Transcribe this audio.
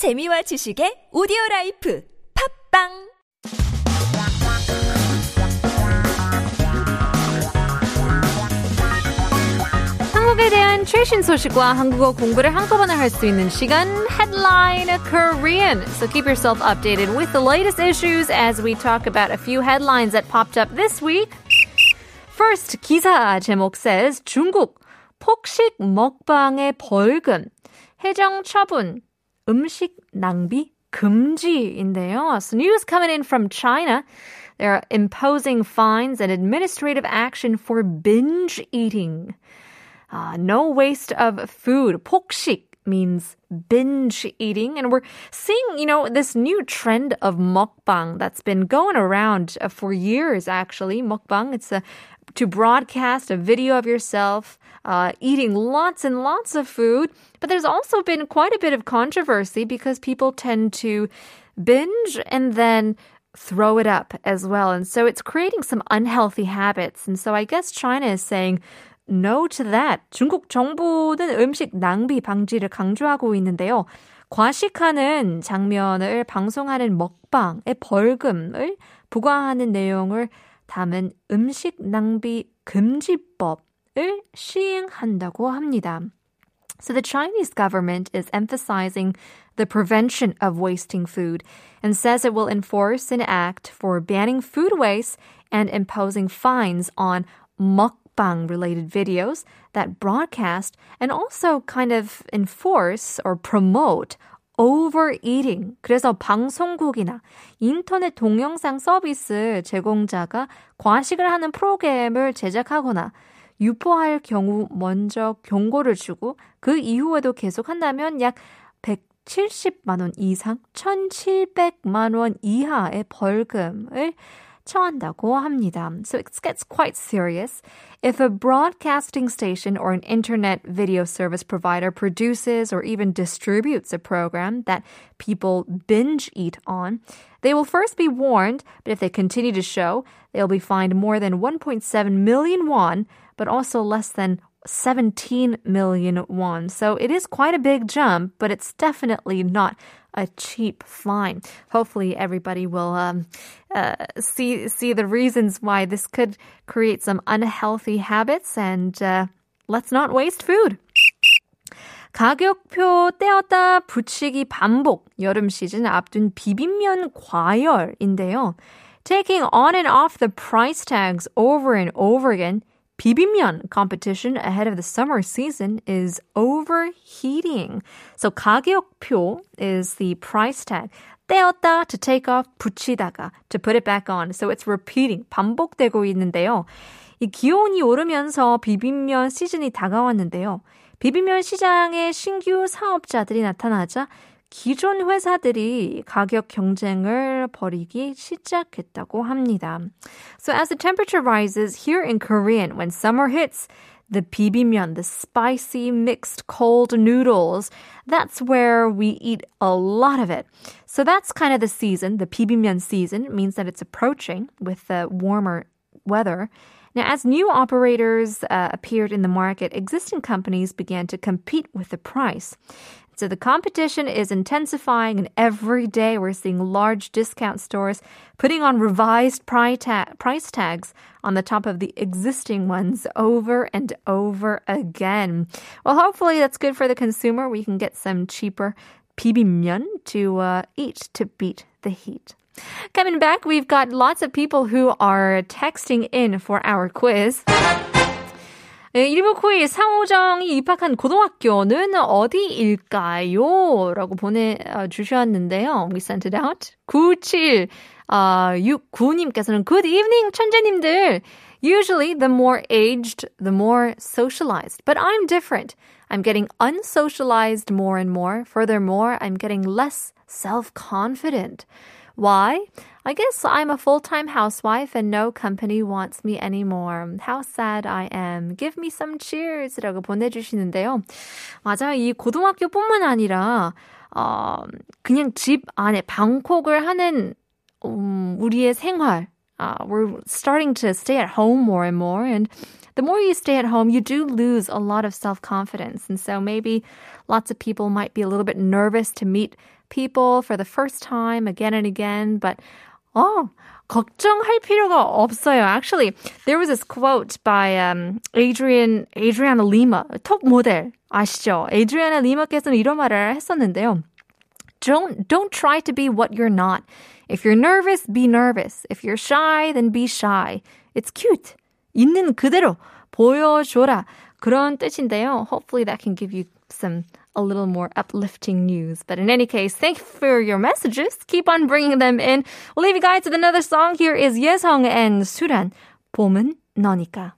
재미와 지식의 오디오 라이프 팝빵 한국에 대한 최신 소식과 한국어 공부를 한꺼번에 할 수 있는 시간 Headline Korean. So keep yourself updated with the latest issues as we talk about a few headlines that popped up this week. First, 기사 제목 says 중국 폭식 먹방의 벌금, 해정 처분, 음식 낭비 금지인데요. So news coming in from China. They're imposing fines and administrative action for binge eating. Uh, no waste of food. 폭식 means binge eating. And we're seeing, you know, this new trend of mukbang that's been going around uh, for years, actually. Mukbang, it's a, to broadcast a video of yourself uh, eating lots and lots of food. But there's also been quite a bit of controversy because people tend to binge and then throw it up as well. And so it's creating some unhealthy habits. And so I guess China is saying, no to that. 중국 정부는 음식 낭비 방지를 강조하고 있는데요. 과식하는 장면을 방송하는 먹방의 벌금을 부과하는 내용을 담은 음식 낭비 금지법을 시행한다고 합니다. So the Chinese government is emphasizing the prevention of wasting food and says it will enforce an act for banning food waste and imposing fines on mukbang related videos that broadcast and also kind of enforce or promote overeating. 그래서 방송국이나 인터넷 동영상 서비스 제공자가 과식을 하는 프로그램을 제작하거나 유포할 경우 먼저 경고를 주고 그 이후에도 계속 한다면 약 170만 원 이상 1,700만 원 이하의 벌금을 처한다고 합니다. So it gets quite serious. If a broadcasting station or an internet video service provider produces or even distributes a program that people binge eat on, they will first be warned, but if they continue to show, they'll be fined more than 1.7 million won, but also less than 17 million won. So it is quite a big jump, but it's definitely not a cheap fine. Hopefully, everybody will um, uh, see see the reasons why this could create some unhealthy habits, and uh, let's not waste food. 가격표 떼었다 붙이기 반복 여름 시즌 앞둔 비빔면 과열인데요. Taking on and off the price tags over and over again, 비빔면 competition ahead of the summer season is overheating. So 가격표 is the price tag. 떼었다 to take off, 붙이다가 to put it back on. So it's repeating, 반복되고 있는데요. 이 기온이 오르면서 비빔면 시즌이 다가왔는데요. 비빔면 시장에 신규 사업자들이 나타나자 기존 회사들이 가격 경쟁을 벌이기 시작했다고 합니다. So as the temperature rises here in Korean, when summer hits, the bibimbyeon, the spicy mixed cold noodles, that's where we eat a lot of it. So that's kind of the season, the bibimbyeon season. It means that it's approaching with the warmer weather. Now, as new operators uh, appeared in the market, existing companies began to compete with the price. So the competition is intensifying, and every day we're seeing large discount stores putting on revised price, price tags on the top of the existing ones over and over again. Well, hopefully that's good for the consumer. We can get some cheaper 비빔면 to uh, eat to beat the heat. Coming back, we've got lots of people who are texting in for our quiz. 네, 1991 상호정이 입학한 고등학교는 어디일까요? 라고 보내주셨는데요. We sent it out. 97 아, 69님께서는 Good evening, 천재님들. Usually, the more aged, the more socialized. But I'm different. I'm getting unsocialized more and more. Furthermore, I'm getting less self-confident. Why? I guess I'm a full-time housewife and no company wants me anymore. How sad I am. Give me some cheers. 라고 보내주시는데요. 맞아요. 이 고등학교뿐만 아니라, 어, 그냥 집 안에 방콕을 하는, 음, 우리의 생활. Uh, we're starting to stay at home more and more. And the more you stay at home, you do lose a lot of self confidence. And so maybe lots of people might be a little bit nervous to meet people for the first time again and again, but oh, 걱정할 필요가 없어요. Actually, there was this quote by um, Adrian Adriana Lima, 톱 모델 아시죠? Adriana Lima께서는 이런 말을 했었는데요. Don't don't try to be what you're not. If you're nervous, be nervous. If you're shy, then be shy. It's cute. 있는 그대로 보여줘라. 그런 뜻인데요. Hopefully that can give you some a little more uplifting news. But in any case, thank you for your messages. Keep on bringing them in. We'll leave you guys with another song. Here is 예성 and 수란. 봄은 너니까.